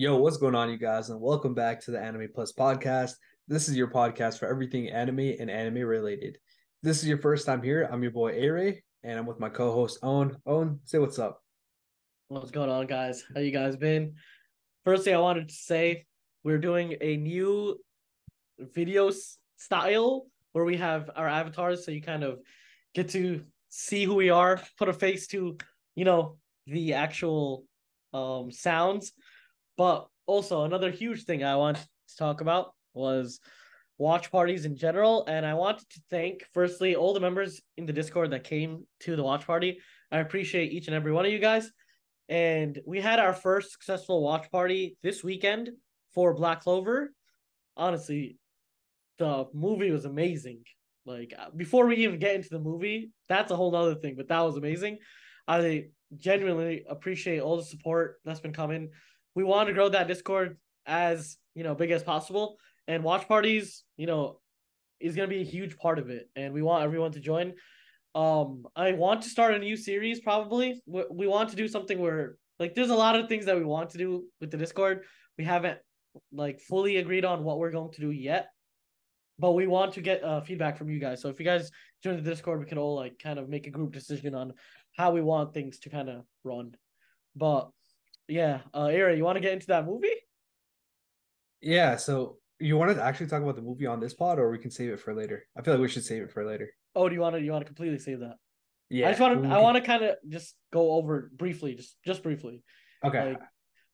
Yo, what's going on, you guys, and welcome back to the Anime Plus podcast. This is your podcast for everything anime and anime related. This is your first time here. I'm your boy Ray, and I'm with my co-host Aunn. Aunn, say what's up. What's going on, guys? How you guys been? Firstly, I wanted to say we're doing a new video style where we have our avatars, so you kind of get to see who we are, put a face to, you know, the actual um sounds. But also another huge thing I wanted to talk about was watch parties in general, and I wanted to thank firstly all the members in the Discord that came to the watch party. I appreciate each and every one of you guys. And we had our first successful watch party this weekend for Black Clover. Honestly, the movie was amazing. Like uh, before we even get into the movie, that's a whole other thing, but that was amazing. I genuinely appreciate all the support that's been coming. We want to grow that Discord as you know big as possible, and watch parties, you know, is gonna be a huge part of it, and we want everyone to join. Um, I want to start a new series. Probably, we, we want to do something where like there's a lot of things that we want to do with the Discord. We haven't like fully agreed on what we're going to do yet, but we want to get uh, feedback from you guys. So if you guys join the Discord, we can all like kind of make a group decision on how we want things to kind of run. But yeah, uh, Aray, you want to get into that movie? Yeah, so you want to actually talk about the movie on this pod, or we can save it for later? I feel like we should save it for later. Oh, do you want to? You want to completely save that? Yeah, I just want to. I want to kind of just go over briefly, just just briefly. Okay, Like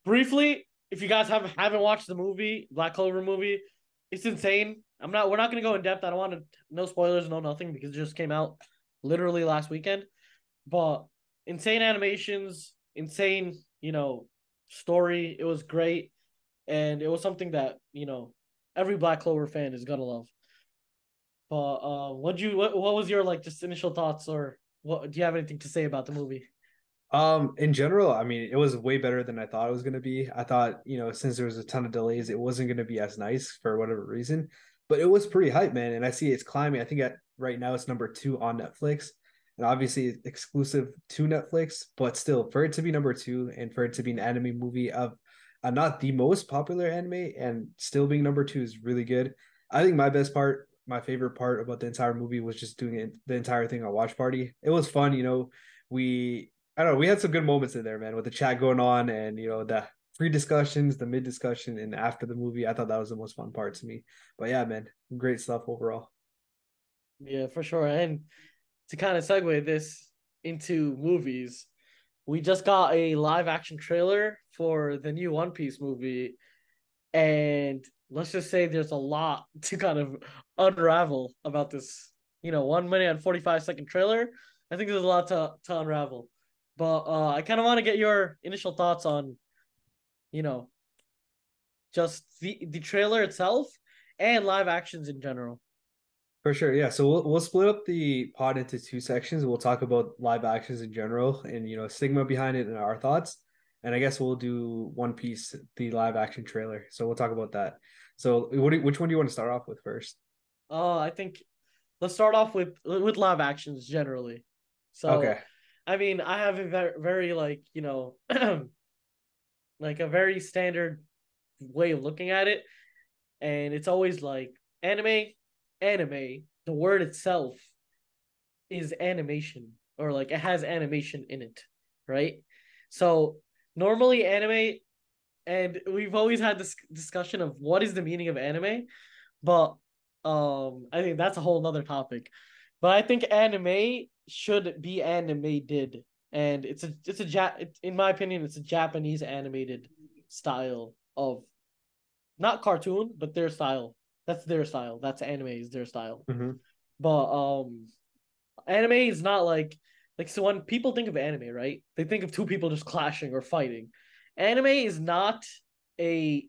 briefly, if you guys haven't haven't watched the movie Black Clover movie, it's insane. I'm not. We're not gonna go in depth. I don't want to. No spoilers. No nothing because it just came out literally last weekend. But insane animations, insane. You know, story. It was great, and it was something that you know every Black Clover fan is gonna love. But uh, what you what what was your like just initial thoughts or what do you have anything to say about the movie? Um, in general, I mean, it was way better than I thought it was gonna be. I thought, you know, since there was a ton of delays, it wasn't gonna be as nice for whatever reason. But it was pretty hype, man. And I see it's climbing. I think at right now it's number two on Netflix. And obviously exclusive to Netflix, but still for it to be number two and for it to be an anime movie of uh, not the most popular anime and still being number two is really good. I think my best part, my favorite part about the entire movie was just doing it the entire thing on Watch Party. It was fun, you know. We I don't know, we had some good moments in there, man, with the chat going on and you know the pre discussions, the mid discussion, and after the movie. I thought that was the most fun part to me. But yeah, man, great stuff overall. Yeah, for sure. And to kind of segue this into movies, we just got a live action trailer for the new One Piece movie. And let's just say there's a lot to kind of unravel about this, you know, one minute and 45 second trailer. I think there's a lot to, to unravel. But uh, I kind of want to get your initial thoughts on, you know, just the, the trailer itself and live actions in general. For sure, yeah. So we'll we'll split up the pod into two sections. We'll talk about live actions in general and you know stigma behind it and our thoughts. And I guess we'll do One Piece, the live action trailer. So we'll talk about that. So what do, which one do you want to start off with first? Uh, I think let's start off with with live actions generally. So, okay. I mean, I have a very, very like you know, like a very standard way of looking at it, and it's always like anime, anime. The word itself is animation, or like it has animation in it, right? So normally anime, and we've always had this discussion of what is the meaning of anime, but um, I think that's a whole nother topic. But I think anime should be animated, and it's a it's a ja- in my opinion, it's a Japanese animated style of not cartoon, but their style. That's their style. That's anime is their style. Mhm. But um, anime is not like like so when people think of anime, right? They think of two people just clashing or fighting. Anime is not a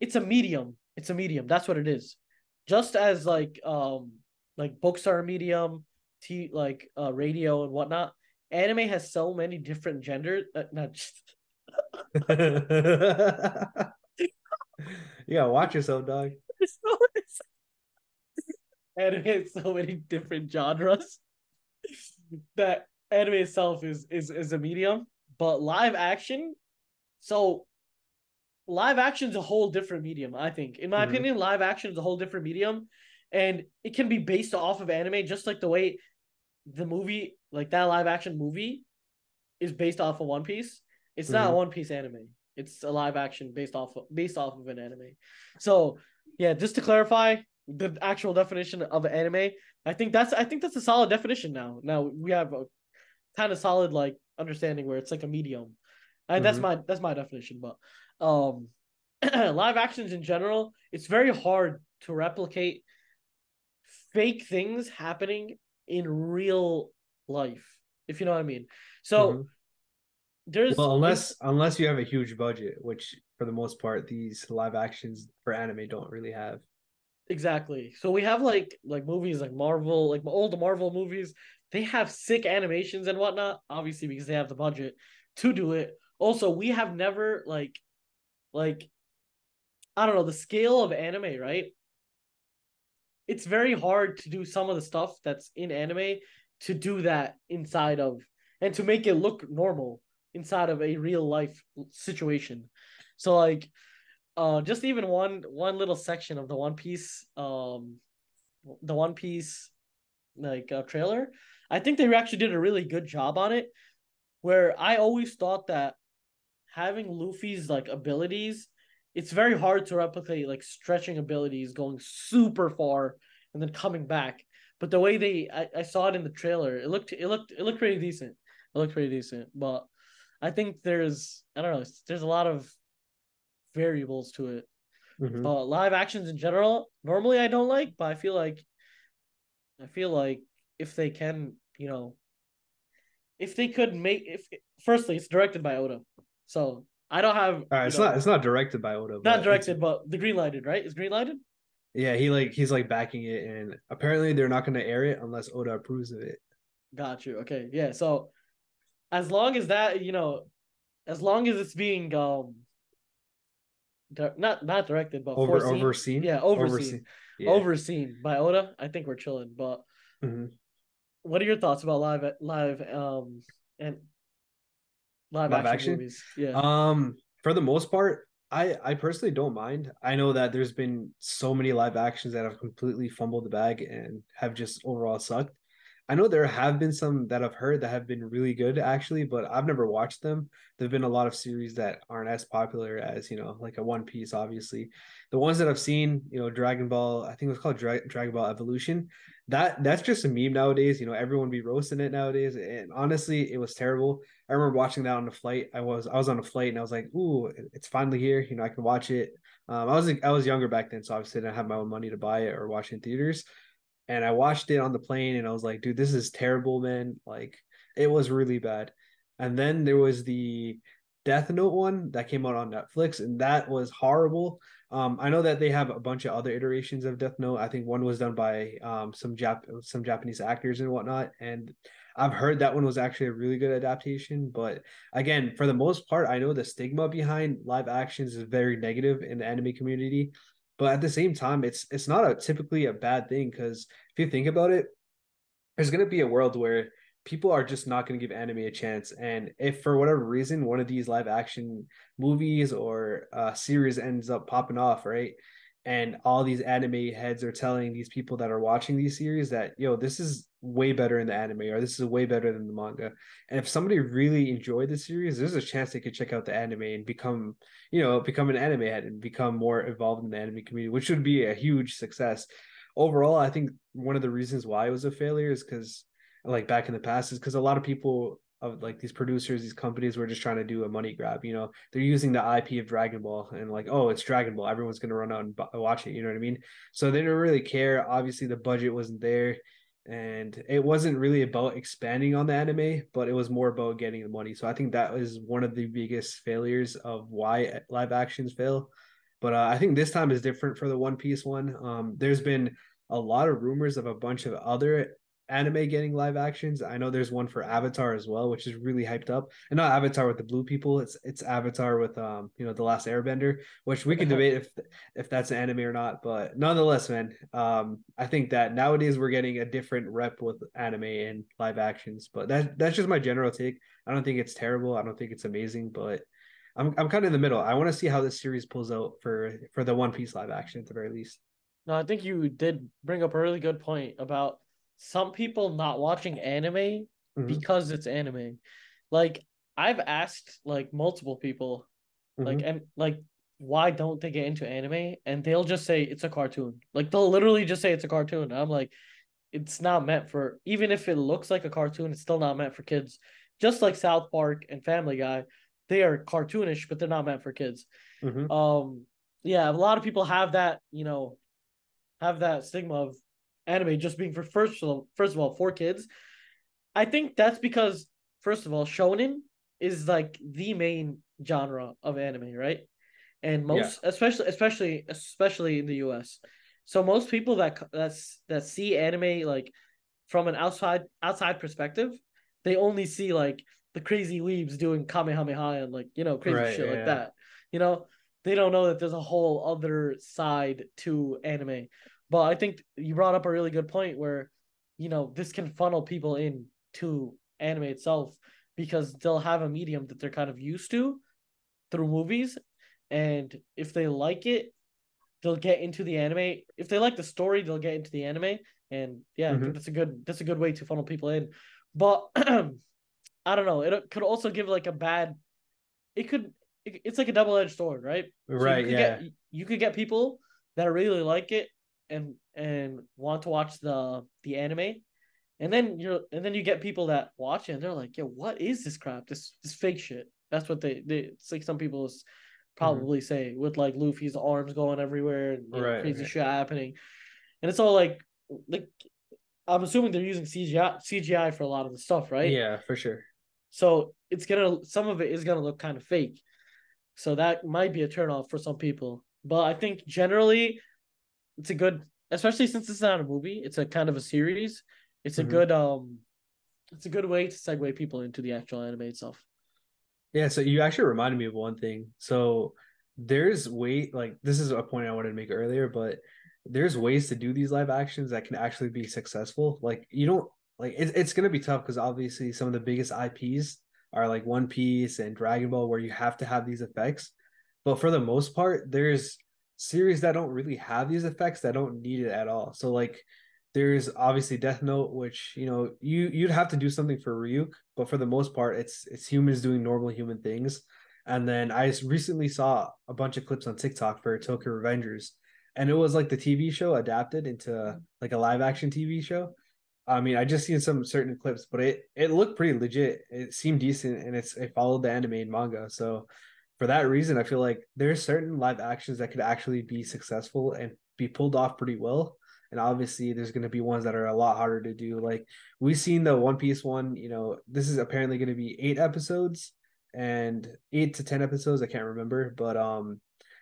it's a medium. It's a medium. That's what it is. Just as like um like books are a medium, t like uh radio and whatnot. Anime has so many different genders. Uh, not just yeah, watch yourself, dog. So anime has so many different genres that anime itself is is is a medium, but live action. So live action is a whole different medium. I think, in my mm-hmm. opinion, live action is a whole different medium, and it can be based off of anime, just like the way the movie, like that live action movie, is based off of One Piece. It's mm-hmm. not One Piece anime. It's a live action based off of, based off of an anime. So yeah, just to clarify the actual definition of anime, I think that's I think that's a solid definition now. Now we have a kind of solid like understanding where it's like a medium. And mm-hmm. that's my that's my definition. But um live actions in general, it's very hard to replicate fake things happening in real life, if you know what I mean. So mm-hmm. There's well unless unless you have a huge budget, which for the most part these live actions for anime don't really have. Exactly. So we have like like movies like Marvel, like old Marvel movies. They have sick animations and whatnot, obviously because they have the budget to do it. Also, we have never like like I don't know the scale of anime, right? It's very hard to do some of the stuff that's in anime to do that inside of and to make it look normal inside of a real life situation. So like uh just even one one little section of the One Piece um the One Piece like uh, trailer, I think they actually did a really good job on it where I always thought that having Luffy's like abilities it's very hard to replicate like stretching abilities going super far and then coming back but the way they I, I saw it in the trailer it looked it looked it looked pretty decent it looked pretty decent, but I think there's I don't know there's a lot of variables to it. Mm-hmm. Uh, live actions in general, normally I don't like, but I feel like I feel like if they can, you know, if they could make if firstly it's directed by Oda, so I don't have. Uh, it's know, not. It's not directed by Oda. Not directed, but the green lighted, right? Is green lighted? Yeah, he like he's like backing it, and apparently they're not going to air it unless Oda approves of it. Got you. Okay, yeah. So as long as that you know, as long as it's being um, di- not not directed but Over, foreseen, overseen, yeah, overseen, overseen. Yeah. overseen by Oda, I think we're chilling. But mm-hmm. what are your thoughts about live live um and live, live action, action movies? Yeah. Um, for the most part, I I personally don't mind. I know that there's been so many live actions that have completely fumbled the bag and have just overall sucked. I know there have been some that I've heard that have been really good actually, but I've never watched them. There've been a lot of series that aren't as popular as you know, like a One Piece. Obviously, the ones that I've seen, you know, Dragon Ball. I think it was called Dra- Dragon Ball Evolution. That that's just a meme nowadays. You know, everyone be roasting it nowadays, and honestly, it was terrible. I remember watching that on the flight. I was I was on a flight and I was like, "Ooh, it's finally here." You know, I can watch it. Um, I was I was younger back then, so obviously I didn't have my own money to buy it or watch in theaters and I watched it on the plane and I was like, dude, this is terrible, man. Like it was really bad. And then there was the Death Note one that came out on Netflix, and that was horrible. Um, I know that they have a bunch of other iterations of Death Note. I think one was done by um, some Jap some Japanese actors and whatnot, and I've heard that one was actually a really good adaptation. But again, for the most part, I know the stigma behind live actions is very negative in the anime community. But at the same time, it's it's not a typically a bad thing because if you think about it, there's gonna be a world where people are just not going to give anime a chance. And if for whatever reason one of these live action movies or uh, series ends up popping off, right? And all these anime heads are telling these people that are watching these series that, yo, this is way better in the anime or this is way better than the manga. And if somebody really enjoyed the series, there's a chance they could check out the anime and become, you know, become an anime head and become more involved in the anime community, which would be a huge success. Overall, I think one of the reasons why it was a failure is because like back in the past is because a lot of people of like these producers, these companies were just trying to do a money grab. You know, they're using the IP of Dragon Ball and like, oh, it's Dragon Ball. Everyone's gonna run out and watch it. You know what I mean? So they didn't really care. Obviously, the budget wasn't there and it wasn't really about expanding on the anime but it was more about getting the money so i think that was one of the biggest failures of why live actions fail but uh, i think this time is different for the one piece one um, there's been a lot of rumors of a bunch of other anime getting live actions. I know there's one for Avatar as well, which is really hyped up. And not Avatar with the blue people, it's it's Avatar with um, you know, the last airbender, which we can debate if if that's an anime or not. But nonetheless, man, um, I think that nowadays we're getting a different rep with anime and live actions. But that that's just my general take. I don't think it's terrible. I don't think it's amazing, but I'm I'm kind of in the middle. I want to see how this series pulls out for for the One Piece live action at the very least. No, I think you did bring up a really good point about some people not watching anime mm-hmm. because it's anime. Like I've asked like multiple people, mm-hmm. like and like why don't they get into anime? And they'll just say it's a cartoon. Like they'll literally just say it's a cartoon. I'm like, it's not meant for even if it looks like a cartoon, it's still not meant for kids. Just like South Park and Family Guy, they are cartoonish, but they're not meant for kids. Mm-hmm. Um, yeah, a lot of people have that, you know, have that stigma of anime just being for first of all, first of all for kids. I think that's because first of all, shonen is like the main genre of anime, right? And most, yeah. especially, especially, especially in the U.S. So most people that that's that see anime like from an outside outside perspective, they only see like the crazy weebs doing kamehameha and like you know crazy right, shit yeah, like that. You know, they don't know that there's a whole other side to anime. But I think you brought up a really good point where, you know, this can funnel people in to anime itself because they'll have a medium that they're kind of used to through movies. And if they like it, they'll get into the anime. If they like the story, they'll get into the anime. And yeah, mm-hmm. That's a good that's a good way to funnel people in. But I don't know. It could also give like a bad. It could. It, it's like a double edged sword, right? Right. So you yeah. Get, you could get people that really like it and and want to watch the the anime, and then you're and then you get people that watch it and they're like, yeah what is this crap? This this fake shit." That's what they they. It's like some people probably mm-hmm. say with like Luffy's arms going everywhere and right, crazy right. shit happening, and it's all like like I'm assuming they're using CGI CGI for a lot of the stuff, right? Yeah, for sure. So it's gonna some of it is gonna look kind of fake. So that might be a turnoff for some people. But I think generally it's a good especially since it's not a movie, it's a kind of a series. It's a mm-hmm. good um it's a good way to segue people into the actual anime itself. Yeah, so you actually reminded me of one thing. So there's way like this is a point I wanted to make earlier, but there's ways to do these live actions that can actually be successful. Like you don't like it, it's gonna be tough because obviously some of the biggest IPs are like One Piece and Dragon Ball where you have to have these effects. But for the most part, there's series that don't really have these effects that don't need it at all. So like there's obviously Death Note, which you know you you'd have to do something for Ryuk, but for the most part, it's it's humans doing normal human things. And then I recently saw a bunch of clips on TikTok for Tokyo Revengers, and it was like the TV show adapted into mm-hmm. like a live action TV show. I mean, I just seen some certain clips, but it it looked pretty legit. It seemed decent, and it's it followed the anime and manga. So for that reason, I feel like there's certain live actions that could actually be successful and be pulled off pretty well. And obviously, there's going to be ones that are a lot harder to do. Like we've seen the One Piece one. You know, this is apparently going to be eight episodes and eight to ten episodes. I can't remember, but um,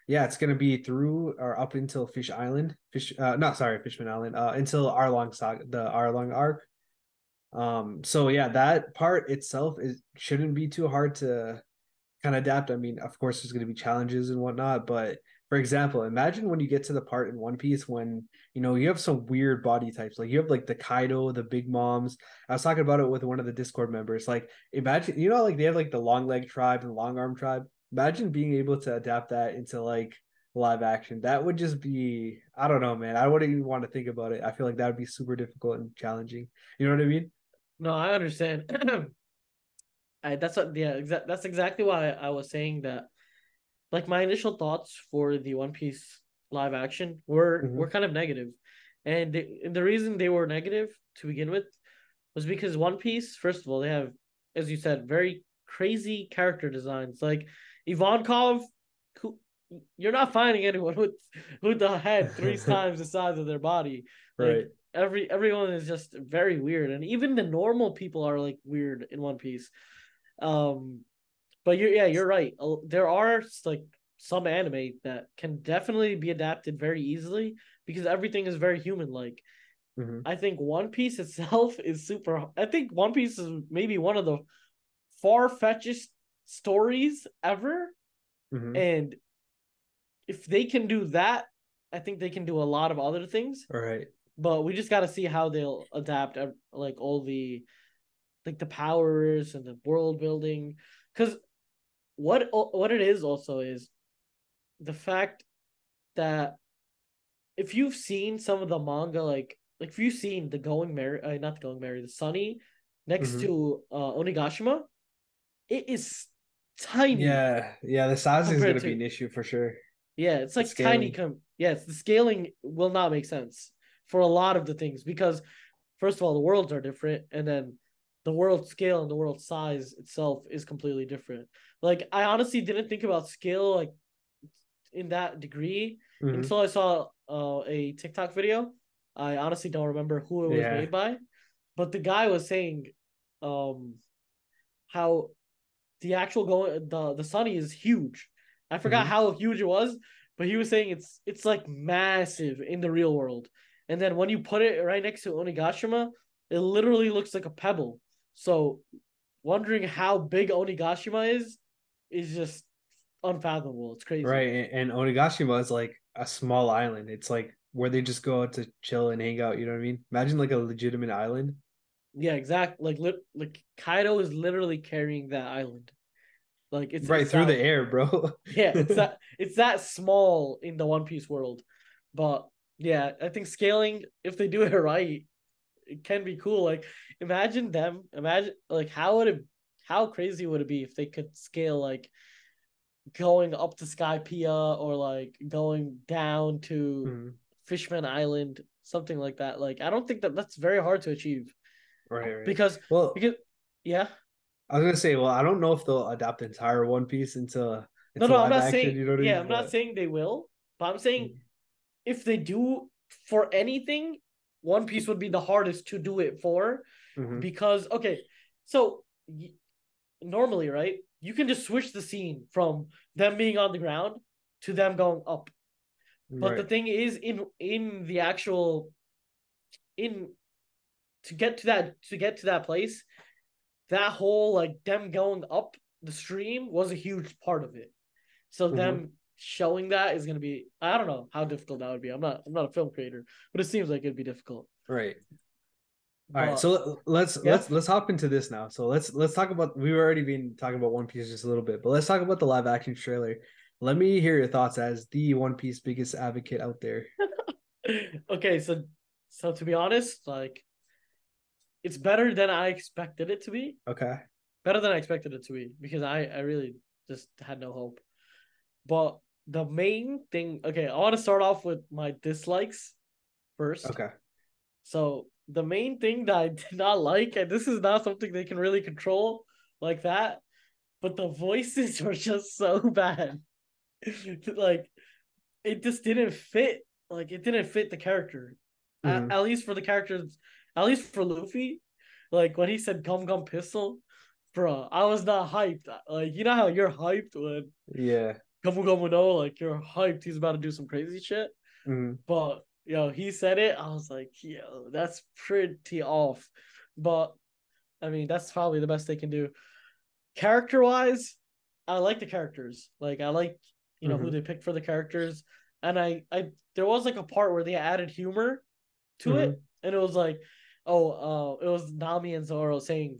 yeah, it's gonna be through or up until Fish Island, Fish, uh, not sorry, Fishman Island, uh, until Arlong saga, the Arlong arc. Um, so yeah, that part itself is shouldn't be too hard to kind of adapt. I mean, of course, there's gonna be challenges and whatnot, but for example, imagine when you get to the part in One Piece when you know you have some weird body types, like you have like the Kaido, the Big Moms. I was talking about it with one of the Discord members. Like, imagine you know, like they have like the Long Leg tribe and Long Arm tribe imagine being able to adapt that into like live action. That would just be I don't know, man. I wouldn't even want to think about it. I feel like that would be super difficult and challenging. You know what I mean? No, I understand. I that's what yeah, exa- that's exactly why I was saying that like my initial thoughts for the One Piece live action were mm-hmm. were kind of negative. And the, the reason they were negative to begin with was because One Piece, first of all, they have, as you said, very crazy character designs. Like Ivankov, who you're not finding anyone with with the head three times the size of their body. Like, right. Every everyone is just very weird, and even the normal people are like weird in One Piece. Um, but you yeah, you're right. There are like some anime that can definitely be adapted very easily because everything is very human like. Mm-hmm. I think One Piece itself is super. I think One Piece is maybe one of the far fetchest stories ever. Mm-hmm. And if they can do that, I think they can do a lot of other things. All right. But we just got to see how they'll adapt like all the like the powers and the world building cuz what what it is also is the fact that if you've seen some of the manga, like like if you've seen the Going Merry uh, not the Going Merry the Sunny next Mhm. to uh, Onigashima, it is tiny. Yeah, yeah. The size is gonna to- be an issue for sure. Yeah, it's like tiny. scaling. Com- yeah, the scaling will not make sense for a lot of the things because, first of all, the worlds are different, and then the world scale and the world size itself is completely different. Like I honestly didn't think about scale like in that degree Mhm. until I saw uh, a TikTok video. I honestly don't remember who it was Yeah. made by, but the guy was saying, um, how the actual going the the sunny is huge. I forgot Mhm. how huge it was, but he was saying it's it's like massive in the real world. And then when you put it right next to Onigashima, it literally looks like a pebble. So wondering how big Onigashima is is just unfathomable. It's crazy. Right, and, Onigashima is like a small island. It's like where they just go out to chill and hang out. You know what I mean? Imagine like a legitimate island. Yeah, exact. Like lit like Kaido is literally carrying that island. Like it's right it's through that- the air, bro. yeah, it's that it's that small in the One Piece world. But yeah, I think scaling, if they do it right, it can be cool. Like imagine them, imagine like how would it how crazy would it be if they could scale like going up to Skypiea or like going down to Mhm. Fishman Island, something like that. Like I don't think that that's very hard to achieve Right, right. because well, because yeah. I was gonna say, well, I don't know if they'll adapt the entire One Piece into, No, no, I'm not action, saying You know I yeah, mean? I'm not saying they will, but I'm saying Mhm. if they do for anything, One Piece would be the hardest to do it for Mhm. because okay, so y- normally, right, you can just switch the scene from them being on the ground to them going up. But the thing is, in in the actual in to get to that to get to that place, that whole like them going up the stream was a huge part of it. So Mhm. them showing that is gonna be I don't know how difficult that would be. I'm not I'm not a film creator, but it seems like it'd be difficult. Right. All right, so let- let's Yeah. let's let's hop into this now. So let's let's talk about we've already been talking about One Piece just a little bit, but let's talk about the live action trailer. Let me hear your thoughts as the One Piece biggest advocate out there. okay, so so to be honest, like it's better than I expected it to be. Okay. better than I expected it to be because I I really just had no hope. But the main thing, okay, I want to start off with my dislikes first. Okay. So the main thing that I did not like, and this is not something they can really control like that, but the voices were just so bad. like it just didn't fit. Like it didn't fit the character. A- Mhm. At, least for the characters, at least for Luffy. Like when he said gum gum pistol, bro, I was not hyped. Like you know how you're hyped when Yeah. Gamu no, like you're hyped. He's about to do some crazy shit. Mhm. But yo, he said it. I was like, yo, that's pretty off. But I mean, that's probably the best they can do. Character wise, I like the characters. Like I like, you know, who Mhm. they picked for the characters. And I, I there was like a part where they added humor to it, and it was like, oh, uh, it was Nami and Zoro saying,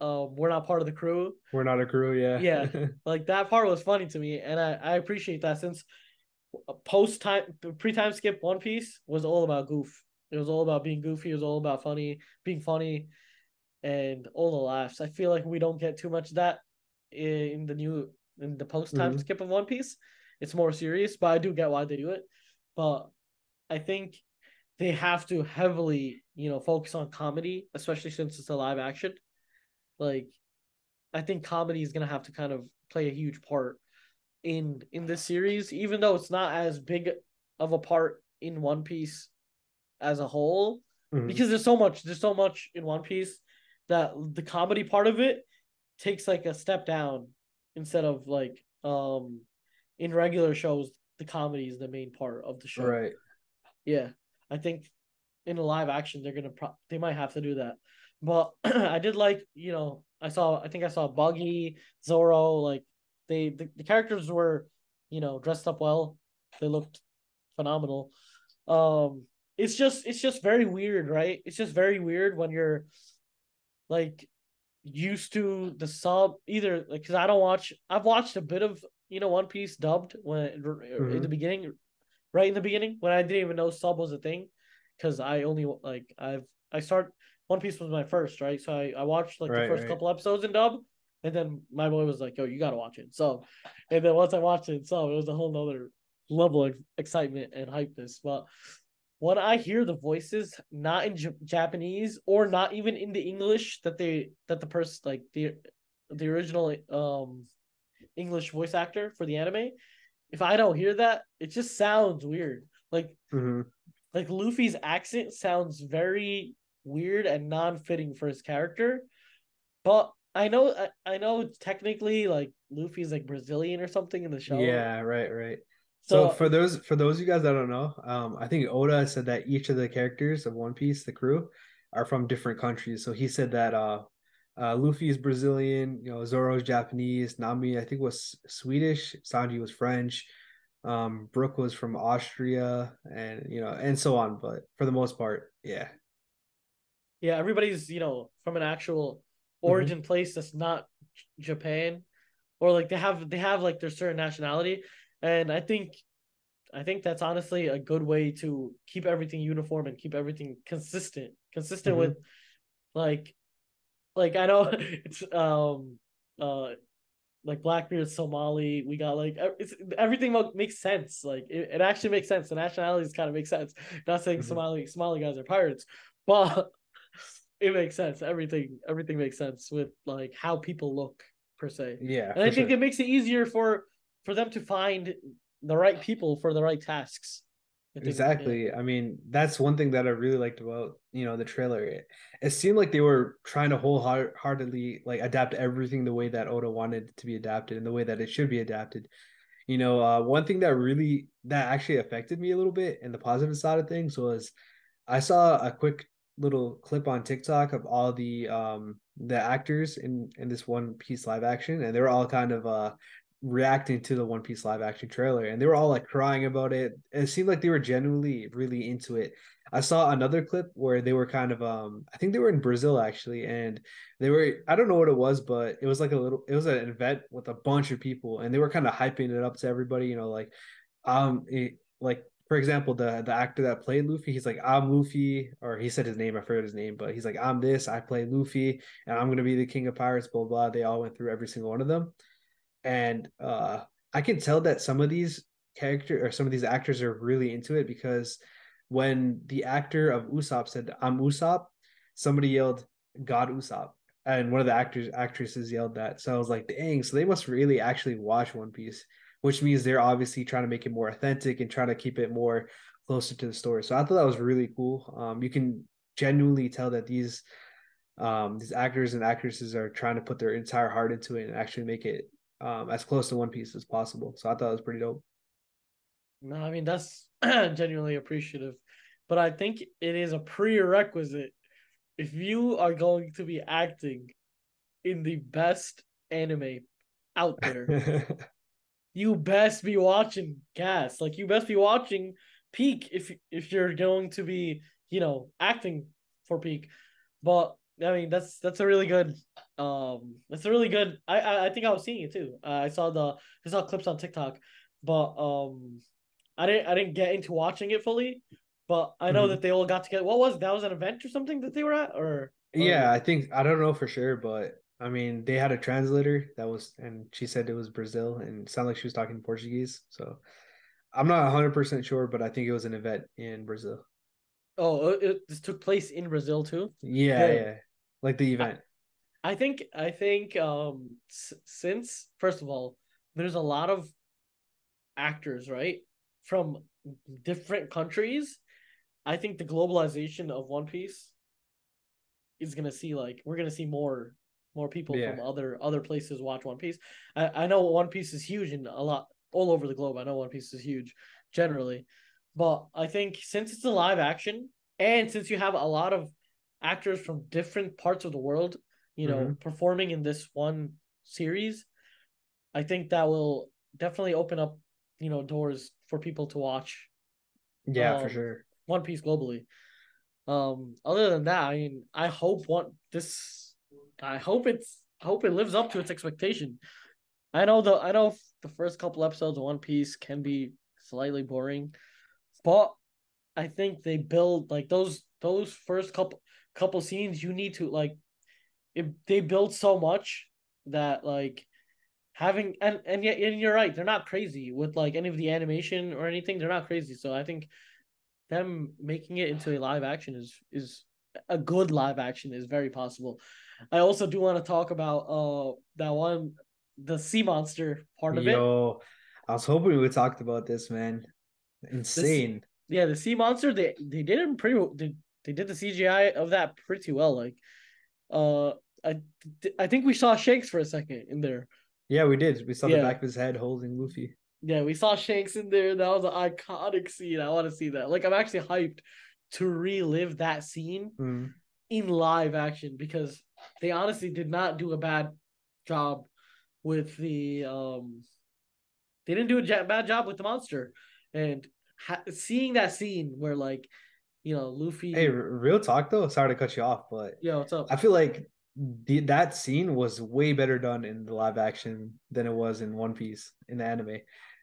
um, we're not part of the crew. We're not a crew, yeah. Yeah. Like that part was funny to me, and I, I appreciate that since post time pre time skip One Piece was all about goof. It was all about being goofy. It was all about funny, being funny, and all the laughs. I feel like we don't get too much of that in the new in the post time Mhm. skip of One Piece. It's more serious, but I do get why they do it. But I think they have to heavily, you know, focus on comedy, especially since it's a live action. Like, I think comedy is gonna have to kind of play a huge part in in this series, even though it's not as big of a part in One Piece as a whole. Mhm. Because there's so much, there's so much in One Piece that the comedy part of it takes like a step down instead of like um in regular shows the comedy is the main part of the show. Right. Yeah, I think in a live action they're gonna pro- they might have to do that. But I did like you know I saw I think I saw Buggy Zoro like they the, the characters were you know dressed up well they looked phenomenal. Um, it's just it's just very weird, right? It's just very weird when you're like used to the sub either like because I don't watch. I've watched a bit of you know One Piece dubbed when mm-hmm. in the beginning, right in the beginning when I didn't even know sub was a thing, because I only like I've I start One Piece was my first right, so I I watched like right, the first right. couple episodes in dub, and then my boy was like, "Yo, you gotta watch it." So, and then once I watched it, so it was a whole nother level of excitement and hypeness. But when I hear the voices not in J- Japanese or not even in the English that they that the person like the the original um English voice actor for the anime, if I don't hear that, it just sounds weird. Like mm-hmm. like Luffy's accent sounds very weird and non-fitting for his character. But I know I, I know technically like Luffy's like Brazilian or something in the show. Yeah, right, right. So, so, for those for those of you guys that don't know, um, I think Oda said that each of the characters of One Piece, the crew, are from different countries. So he said that uh, uh, Luffy is Brazilian, you know, Zoro's Japanese, Nami I think was Swedish, Sanji was French, um, Brook was from Austria, and you know, and so on. But for the most part, yeah, yeah, everybody's you know from an actual mm-hmm. origin mm-hmm. place that's not Japan, or like they have they have like their certain nationality and I think I think that's honestly a good way to keep everything uniform and keep everything consistent. Consistent mm-hmm. with like like I know it's um uh like Blackbeard Somali, we got like it's everything makes sense. Like it, it actually makes sense. The nationalities kind of make sense. Not saying mm-hmm. Somali Somali guys are pirates, but it makes sense. Everything everything makes sense with like how people look per se. Yeah. And I think sure. it makes it easier for for them to find the right people for the right tasks. I exactly. I mean, that's one thing that I really liked about you know the trailer. It, it seemed like they were trying to wholeheartedly like adapt everything the way that Oda wanted to be adapted and the way that it should be adapted. You know, uh, one thing that really that actually affected me a little bit in the positive side of things was I saw a quick little clip on TikTok of all the um the actors in in this one piece live action and they were all kind of uh reacting to the One Piece live action trailer and they were all like crying about it. It seemed like they were genuinely really into it. I saw another clip where they were kind of um I think they were in Brazil actually and they were I don't know what it was but it was like a little it was an event with a bunch of people and they were kind of hyping it up to everybody, you know, like um it, like for example, the the actor that played Luffy, he's like, I'm Luffy, or he said his name, I forget his name, but he's like, I'm this, I play Luffy, and I'm gonna be the king of pirates, blah blah. They all went through every single one of them and uh, I can tell that some of these character or some of these actors are really into it because when the actor of Usopp said "I'm Usopp," somebody yelled "God Usopp," and one of the actors actresses yelled that. So I was like, "Dang!" So they must really actually watch One Piece, which means they're obviously trying to make it more authentic and trying to keep it more closer to the story. So I thought that was really cool. Um, you can genuinely tell that these um, these actors and actresses are trying to put their entire heart into it and actually make it um, as close to One Piece as possible. So I thought it was pretty dope. No, I mean that's genuinely appreciative, but I think it is a prerequisite if you are going to be acting in the best anime out there. you best be watching Gas. Like you best be watching Peak if if you're going to be, you know, acting for Peak. But I mean, that's that's a really good. Um, that's a really good. I I, I think I was seeing it too. Uh, I saw the I saw clips on TikTok, but um, I didn't I didn't get into watching it fully. But I know mm-hmm. that they all got together. What was that? Was an event or something that they were at, or, or... yeah, I think I don't know for sure, but I mean, they had a translator that was, and she said it was Brazil, and sounded like she was talking Portuguese. So I'm not 100 percent sure, but I think it was an event in Brazil. Oh, it, this took place in Brazil too. Yeah, yeah, yeah like the event. I, I think I think um s- since first of all, there's a lot of actors, right? From different countries. I think the globalization of One Piece is gonna see like we're gonna see more more people yeah. from other other places watch One Piece. I, I know One Piece is huge in a lot all over the globe. I know One Piece is huge generally. But I think since it's a live action and since you have a lot of actors from different parts of the world, you know, mm-hmm. performing in this one series, I think that will definitely open up, you know, doors for people to watch. Yeah, um, for sure. One Piece globally. Um, other than that, I mean, I hope one this I hope it's I hope it lives up to its expectation. I know the I know the first couple episodes of One Piece can be slightly boring, but I think they build like those those first couple couple scenes you need to like if they build so much that like having and and yet and you're right they're not crazy with like any of the animation or anything they're not crazy so I think them making it into a live action is is a good live action is very possible. I also do want to talk about uh that one the sea monster part of Yo, it. Yo, I was hoping we talked about this, man. Insane. Yeah, the sea monster they they did it pretty they, they did the CGI of that pretty well. Like, uh, I I think we saw Shanks for a second in there. Yeah, we did. We saw yeah. the back of his head holding Luffy. Yeah, we saw Shanks in there. That was an iconic scene. I want to see that. Like, I'm actually hyped to relive that scene mm. in live action because they honestly did not do a bad job with the um they didn't do a bad job with the monster and ha- seeing that scene where like you know Luffy Hey, real talk though, sorry to cut you off, but yeah, what's up? I feel like the, that scene was way better done in the live action than it was in One Piece in the anime.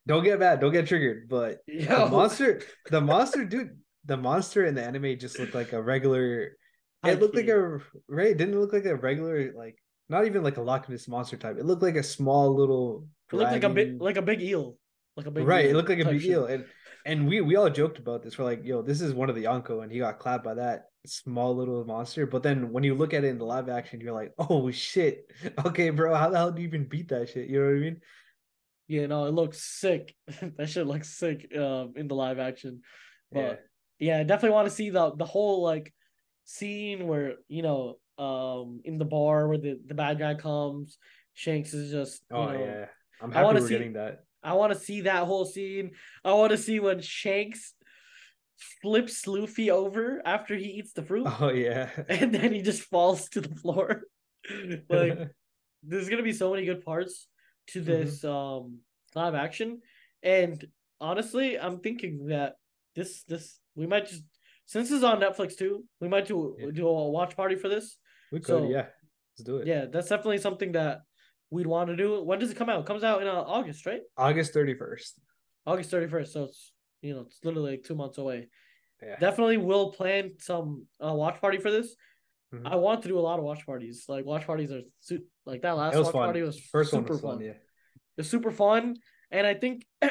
Don't get mad, don't get triggered, but Yo. the monster, the monster, dude, the monster in the anime just looked like a regular. It looked like a right. Didn't look like a regular like not even like a Loch Ness monster type. It looked like a small little. It looked like a big like a big eel, like a big right. It looked like a big shit. eel, and and we we all joked about this. We're like, yo, this is one of the Yonko, and he got clapped by that small little monster. But then when you look at it in the live action, you're like, oh shit, okay, bro, how the hell do you even beat that shit? You know what I mean? Yeah, no, it looks sick. that shit looks sick um, in the live action. But yeah, I definitely want to see the the whole like scene where you know um in the bar where the the bad guy comes, Shanks is just oh know, yeah, I'm happy we're see, getting that. I want to see that whole scene. I want to see when Shanks flips Luffy over after he eats the fruit. Oh yeah, and then he just falls to the floor. like there's gonna be so many good parts to mm-hmm. this mm-hmm. um live action, and honestly, I'm thinking that this this we might just since it's on Netflix too, we might do yeah. do a watch party for this. We could, so, yeah. Let's do it. Yeah, that's definitely something that we'd want to do. When does it come out? It comes out in uh, August, right? August thirty first. August thirty first. So it's you know it's literally like two months away. Yeah. Definitely will plan some uh, watch party for this. Mm-hmm. I want to do a lot of watch parties. Like watch parties are su- like that last watch fun. party was first super was fun. fun. Yeah, it's super fun, and I think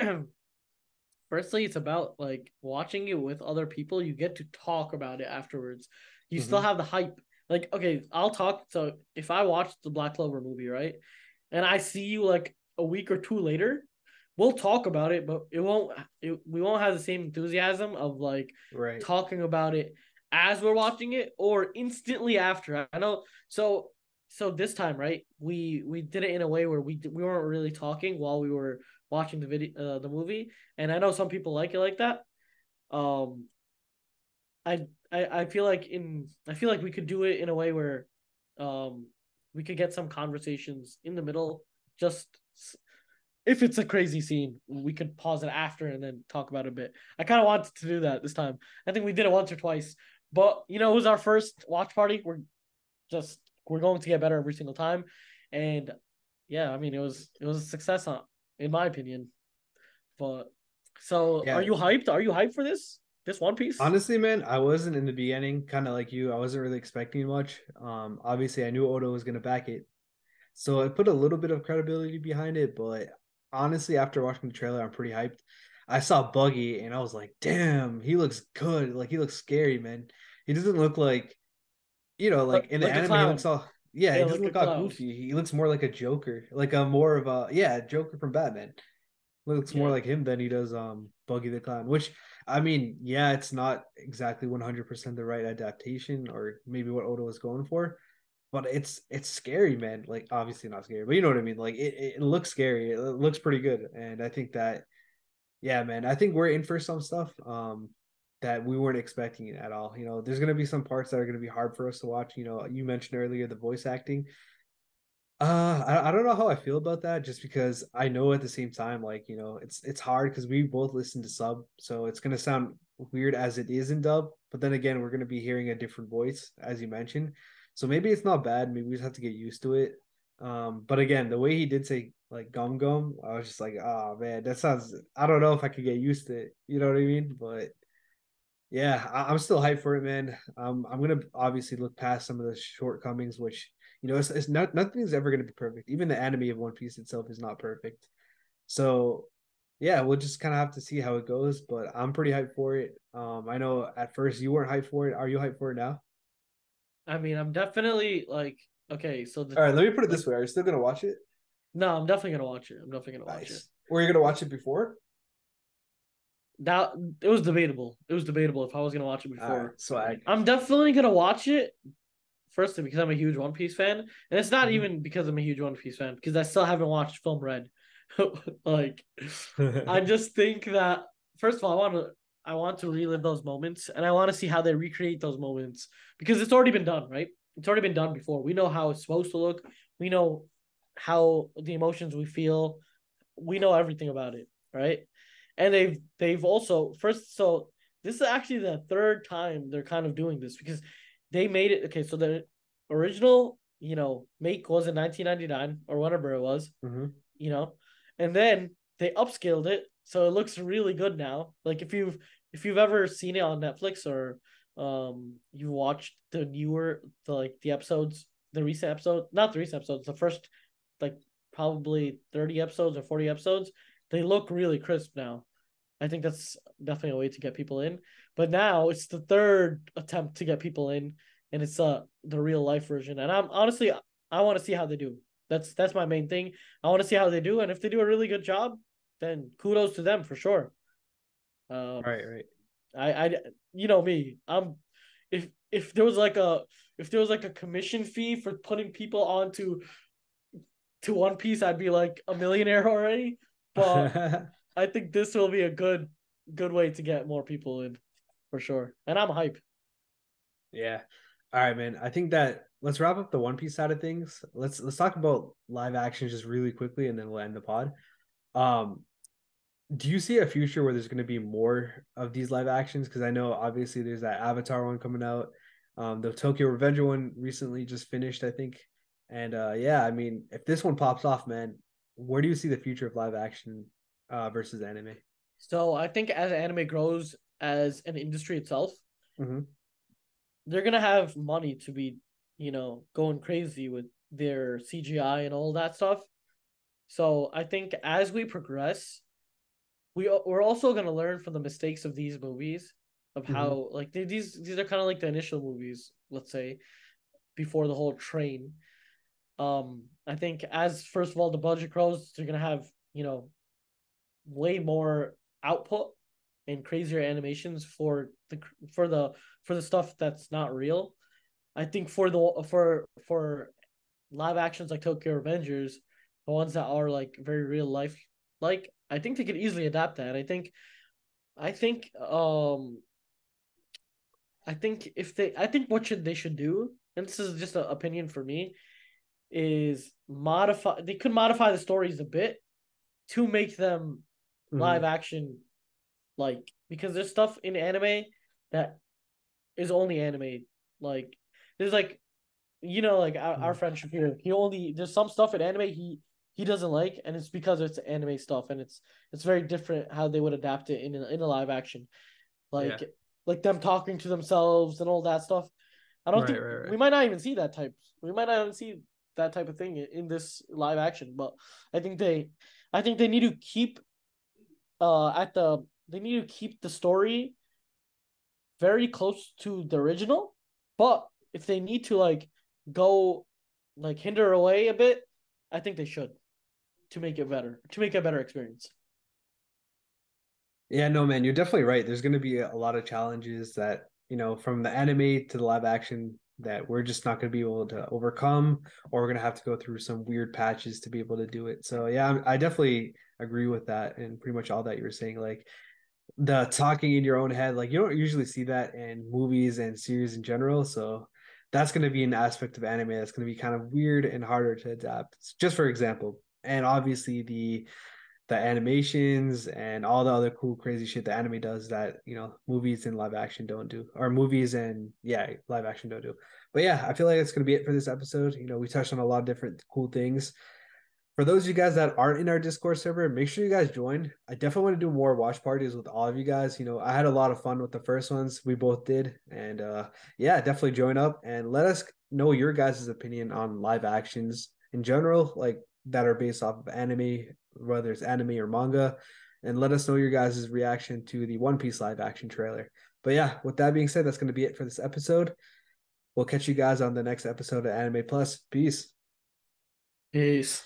firstly it's about like watching it with other people. You get to talk about it afterwards. You mm-hmm. still have the hype. Like okay i'll talk. So if i watch the black clover movie right and i see you like a week or two later we'll talk about it but it won't it, we won't have the same enthusiasm of like right. talking about it as we're watching it or instantly after. I know so so this time right we we did it in a way where we we weren't really talking while we were watching the video uh, the movie and i know some people like it like that. Um I, I i feel like in i feel like we could do it in a way where um we could get some conversations in the middle just if it's a crazy scene we could pause it after and then talk about it a bit. I kind of wanted to do that this time. I think we did it once or twice but you know it was our first watch party? We're just we're going to get better every single time. And yeah i mean it was it was a success on in my opinion. But so yeah. are you hyped? Are you hyped for this? This One Piece? Honestly, man, I wasn't in the beginning, kind of like you. I wasn't really expecting much. Um, obviously, I knew Oda was gonna back it, so I put a little bit of credibility behind it. But honestly, after watching the trailer, I'm pretty hyped. I saw Buggy and I was like, damn, he looks good. Like he looks scary, man. He doesn't look like, you know, like, in the like anime, he looks all yeah, he doesn't look all goofy. He looks more like a Joker, like a more of a yeah Joker from Batman. Looks yeah. more like him than he does um Buggy the Clown. Which I mean, yeah, it's not exactly one hundred percent the right adaptation, or maybe what Oda was going for, but it's it's scary, man. Like obviously not scary, but you know what I mean. Like it, it looks scary. It looks pretty good, and I think that yeah, man, I think we're in for some stuff. Um, that we weren't expecting it at all. You know, there's going to be some parts that are going to be hard for us to watch. You know, you mentioned earlier the voice acting. Uh, I, I don't know how I feel about that, just because I know at the same time, like you know, it's it's hard because we both listen to sub, so it's gonna sound weird as it is in dub. But then again, we're gonna be hearing a different voice, as you mentioned. So maybe it's not bad. Maybe we just have to get used to it. Um, but again, the way he did say like gum gum, I was just like, oh man, that sounds. I don't know if I could get used to it. You know what I mean? But yeah, I, am still hyped for it, man. Um, I'm gonna obviously look past some of the shortcomings, which you know, it's, it's not nothing's ever gonna be perfect. Even the anime of One Piece itself is not perfect. So yeah, we'll just kind of have to see how it goes. But I'm pretty hyped for it. Um, I know at first you weren't hyped for it. Are you hyped for it now? I mean, I'm definitely like okay. So the, all right, let me put it this way: Are you still gonna watch it? No, I'm definitely gonna watch it. I'm definitely gonna watch nice. it. Were you gonna watch it before? That it was debatable. It was debatable if I was gonna watch it before. Right, swag. I'm definitely gonna watch it. Firstly, because I'm a huge One Piece fan, and it's not mm-hmm. even because I'm a huge One Piece fan, because I still haven't watched Film Red. like, I just think that first of all, I want to I want to relive those moments, and I want to see how they recreate those moments because it's already been done, right? It's already been done before. We know how it's supposed to look. We know how the emotions we feel. We know everything about it, right? And they've they've also first so this is actually the third time they're kind of doing this because they made it okay. So the original, you know, make was in 1999 or whatever it was, mm-hmm. you know, and then they upscaled it so it looks really good now. Like if you've if you've ever seen it on Netflix or um you watched the newer the like the episodes, the recent episode, not the recent episodes, the first like probably 30 episodes or 40 episodes, they look really crisp now. I think that's definitely a way to get people in. But now it's the third attempt to get people in, and it's uh the real life version. And I'm honestly I want to see how they do. That's that's my main thing. I want to see how they do, and if they do a really good job, then kudos to them for sure. Um, right, right. I, I, you know me. I'm if if there was like a if there was like a commission fee for putting people onto to One Piece, I'd be like a millionaire already. But I think this will be a good good way to get more people in for sure. And I'm hype. Yeah. All right, man. I think that let's wrap up the One Piece side of things. Let's let's talk about live action just really quickly, and then we'll end the pod. Um, do you see a future where there's going to be more of these live actions? Because I know obviously there's that Avatar one coming out. Um, the Tokyo Revenger one recently just finished, I think. And uh, yeah, I mean, if this one pops off, man, where do you see the future of live action uh, versus anime? So I think as anime grows as an industry itself, mm-hmm they're gonna have money to be, you know, going crazy with their CGI and all that stuff. So I think as we progress, we we're also gonna learn from the mistakes of these movies, of mm-hmm. how like they, these these are kind of like the initial movies, let's say, before the whole train. Um, I think as first of all the budget grows, they're gonna have you know way more output and crazier animations for the for the for the stuff that's not real. I think for the for for live actions like Tokyo Revengers, the ones that are like very real life, like I think they could easily adapt that. I think, I think, um, I think if they, I think what should they should do, and this is just an opinion for me, is modify. They could modify the stories a bit to make them mm-hmm. live action like because there's stuff in anime that is only anime. Like there's like you know like our, our mm. friend Shapiro, he only there's some stuff in anime he he doesn't like and it's because it's anime stuff and it's it's very different how they would adapt it in a, in a live action. Like yeah. like them talking to themselves and all that stuff. I don't right, think right, right. we might not even see that type. We might not even see that type of thing in this live action, but I think they I think they need to keep uh at the they need to keep the story very close to the original, but if they need to like go like hinder away a bit, I think they should to make it better, to make a better experience. Yeah, no, man, you're definitely right. There's going to be a lot of challenges that, you know, from the anime to the live action that we're just not going to be able to overcome, or we're going to have to go through some weird patches to be able to do it. So, yeah, I definitely agree with that and pretty much all that you were saying. Like, the talking in your own head like you don't usually see that in movies and series in general so that's going to be an aspect of anime that's going to be kind of weird and harder to adapt just for example and obviously the the animations and all the other cool crazy shit the anime does that you know movies and live action don't do or movies and yeah live action don't do. But yeah i feel like that's going to be it for this episode. You know we touched on a lot of different cool things. For those of you guys that aren't in our discord server make sure you guys join. I definitely want to do more watch parties with all of you guys. You know i had a lot of fun with the first ones. We both did. And uh yeah definitely join up and let us know your guys' opinion on live actions in general like that are based off of anime whether it's anime or manga, and let us know your guys' reaction to the One Piece live action trailer. But yeah, with that being said, that's going to be it for this episode. We'll catch you guys on the next episode of Anime Plus. Peace. Peace.